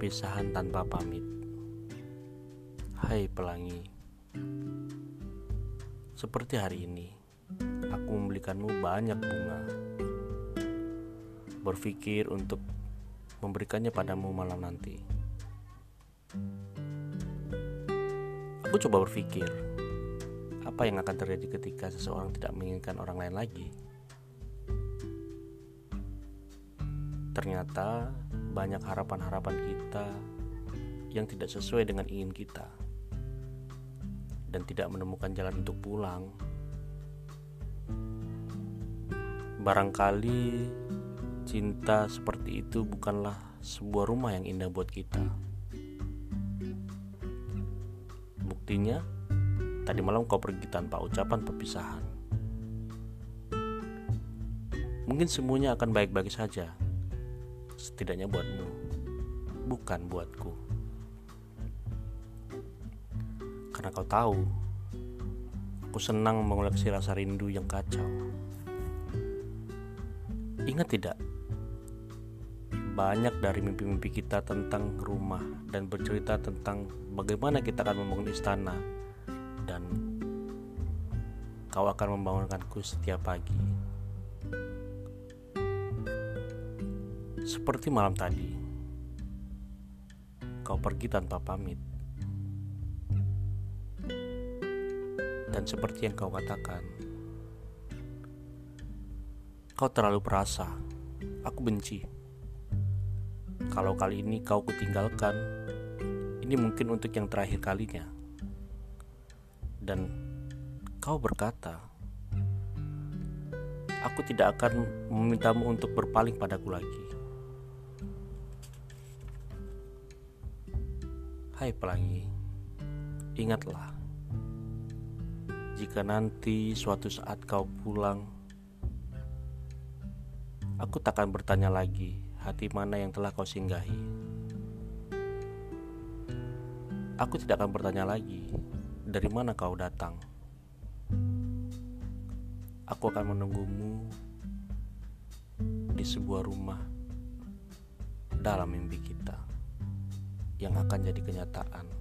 Perpisahan tanpa pamit. Hai pelangi Seperti hari ini Aku membelikanmu banyak bunga. Berpikir untuk memberikannya padamu malam nanti. Aku coba berpikir Apa yang akan terjadi ketika seseorang tidak menginginkan orang lain lagi Ternyata banyak harapan-harapan kita yang tidak sesuai dengan ingin kita dan tidak menemukan jalan untuk pulang. Barangkali cinta seperti itu bukanlah sebuah rumah yang indah buat kita. Buktinya, tadi malam kau pergi tanpa ucapan perpisahan. Mungkin semuanya akan baik-baik saja setidaknya buatmu, bukan buatku. Karena kau tahu, aku senang mengoleksi rasa rindu yang kacau. Ingat tidak? Banyak dari mimpi-mimpi kita tentang rumah dan bercerita tentang bagaimana kita akan membangun istana dan kau akan membangunkanku setiap pagi. Seperti malam tadi, kau pergi tanpa pamit, dan seperti yang kau katakan, kau terlalu perasa. Aku benci. Kalau kali ini kau kutinggalkan, ini mungkin untuk yang terakhir kalinya. Dan kau berkata, "Aku tidak akan memintamu untuk berpaling padaku lagi." Hai pelangi, ingatlah, jika nanti suatu saat kau pulang, aku takkan bertanya lagi hati mana yang telah kau singgahi. Aku tidak akan bertanya lagi dari mana kau datang. Aku akan menunggumu di sebuah rumah dalam mimpi kita yang akan jadi kenyataan.